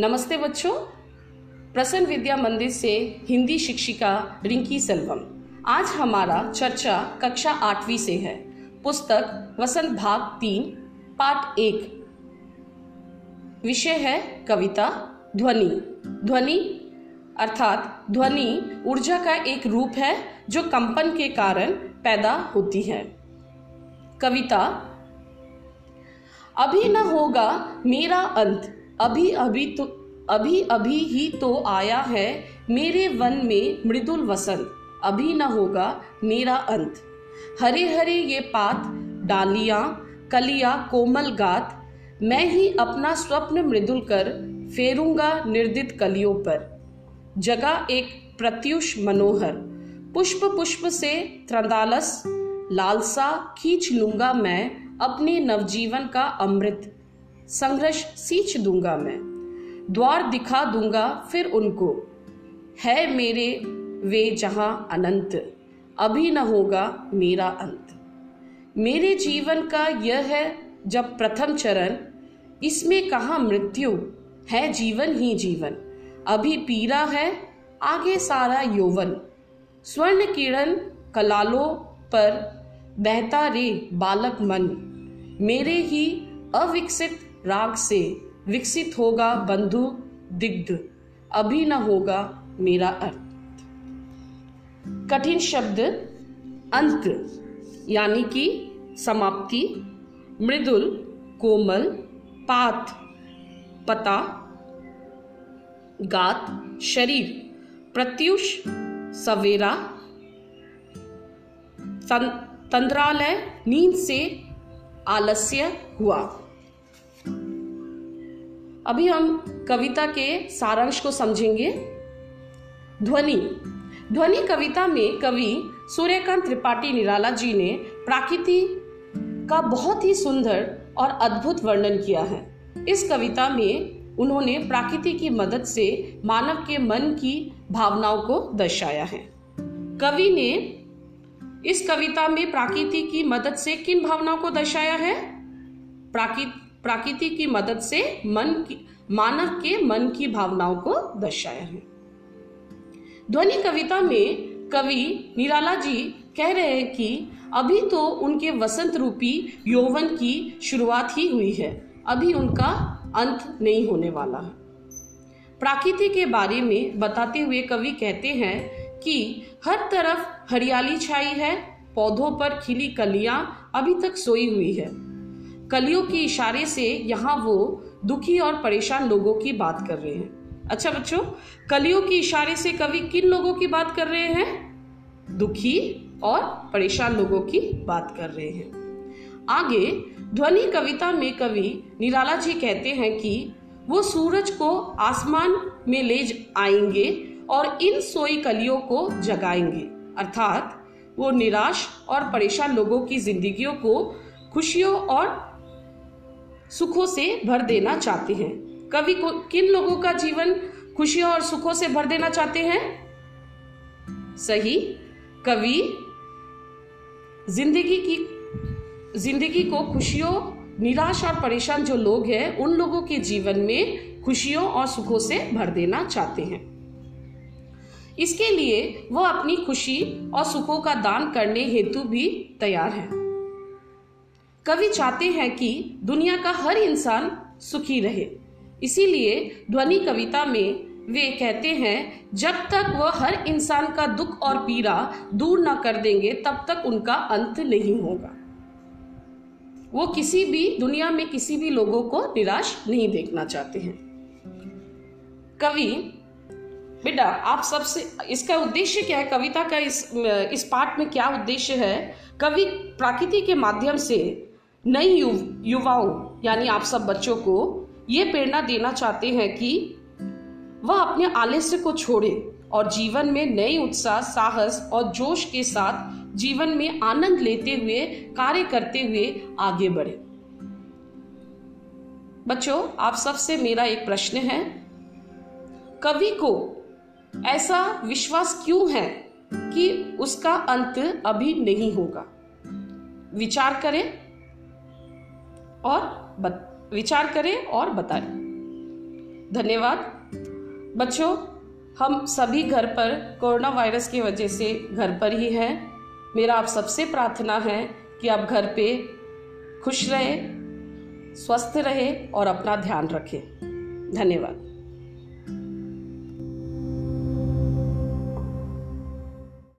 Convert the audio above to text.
नमस्ते बच्चों। प्रसन्न विद्या मंदिर से हिंदी शिक्षिका रिंकी सेल्वम। आज हमारा चर्चा कक्षा आठवीं से है। पुस्तक वसंत भाग तीन, पाठ एक। विषय है कविता, ध्वनि। ध्वनि अर्थात ध्वनि ऊर्जा का एक रूप है जो कंपन के कारण पैदा होती है। कविता, अभी न होगा मेरा अंत अभी अभी तो अभी अभी ही तो आया है मेरे वन में मृदुल वसंत अभी न होगा मेरा अंत। हरे हरे ये पात, डालियाँ, कलिया, कोमल गात, मैं ही अपना स्वप्न मृदुल कर फेरूँगा निर्दित कलियों पर। जगा एक प्रत्युष मनोहर। पुष्प पुष्प से त्रंदालस, लालसा खींच लूँगा मैं अपने नवजीवन का अमृत। संघर्ष सींच दूँगा मैं। द्वार दिखा दूँगा फिर उनको। है मेरे वे जहाँ अनंत, अभी न होगा मेरा अंत। मेरे जीवन का यह है जब प्रथम चरण, इसमें कहा मृत्यु? है जीवन ही जीवन। अभी पीरा है, आगे सारा यौवन। स्वर्ण किरण कलालों पर बहता रे बालक मन। मेरे ही अविकसित राग से विकसित होगा बंधु दिग्ध अभी न होगा मेरा अर्थ। कठिन शब्द अंत यानी कि समाप्ति मृदुल कोमल पात पता गात शरीर प्रत्युष सवेरा तं, तंद्रालय नींद से आलस्य हुआ। अभी हम कविता के सारांश को समझेंगे। ध्वनि। ध्वनि कविता में कवि सूर्यकांत त्रिपाठी निराला जी ने प्राकृति का बहुत ही सुंदर और अद्भुत वर्णन किया है। इस कविता में उन्होंने प्राकृति की मदद से मानव के मन की भावनाओं को दर्शाया है। कवि ने इस कविता में प्राकृति की मदद से किन भावनाओं को दर्शाया है? प्राकृत प्राकृति की मदद से मन की, मानव के मन की भावनाओं को दर्शाया है। ध्वनि कविता में कवि निराला जी कह रहे हैं कि अभी तो उनके वसंत रूपी यौवन की शुरुआत ही हुई है, अभी उनका अंत नहीं होने वाला है। प्राकृति के बारे में बताते हुए कवि कहते हैं कि हर तरफ़ हरियाली छाई है, पौधों पर खिली कलियाँ अभी तक सोई हुई है। कलियों के इशारे से यहाँ वो दुखी और परेशान लोगों की बात कर रहे हैं। अच्छा बच्चों, कलियों के इशारे से कवि किन लोगों की बात कर रहे हैं? दुखी और परेशान लोगों की बात कर रहे हैं। आगे, ध्वनि कविता में कवि निराला जी कहते हैं कि वो सूरज को आसमान में ले आएँगे और इन सोई कलियों को जगाएँगे। अर्थात वो निराश और परेशान लोगों की जिंदगियों को खुशियों और सुखों से भर देना चाहते हैं। कवि को किन लोगों का जीवन खुशियों और सुखों से भर देना चाहते हैं? सही। कवि, ज़िंदगी की ज़िंदगी को खुशियों, निराश और परेशान जो लोग हैं, उन लोगों के जीवन में खुशियों और सुखों से भर देना चाहते हैं। इसके लिए वह अपनी खुशी और सुखों का दान करने हेतु भी तैयार है। कवि चाहते हैं कि दुनिया का हर इंसान सुखी रहे। इसीलिए ध्वनि कविता में वे कहते हैं, जब तक वह हर इंसान का दुख और पीड़ा दूर ना कर देंगे, तब तक उनका अंत नहीं होगा। वो किसी भी दुनिया में किसी भी लोगों को निराश नहीं देखना चाहते हैं। कवि, बेटा, आप सबसे, इसका उद्देश्य क्या है? कविता का इस इस पाठ में क्या उद्देश्य है? कवि प्राकृति के माध्यम से नई यु, युवाओं यानी आप सब बच्चों को ये प्रेरणा देना चाहते हैं कि वह अपने आलस्य को छोड़े और जीवन में नए उत्साह साहस और जोश के साथ जीवन में आनंद लेते हुए कार्य करते हुए आगे बढ़े। बच्चों आप सबसे मेरा एक प्रश्न है। कवि को ऐसा विश्वास क्यों है कि उसका अंत अभी नहीं होगा? विचार करें। और बत, विचार करें और बताएँ। धन्यवाद। बच्चों हम सभी घर पर कोरोना वायरस की वजह से घर पर ही हैं। मेरा आप सबसे प्रार्थना है कि आप घर पे खुश रहें स्वस्थ रहे और अपना ध्यान रखें। धन्यवाद।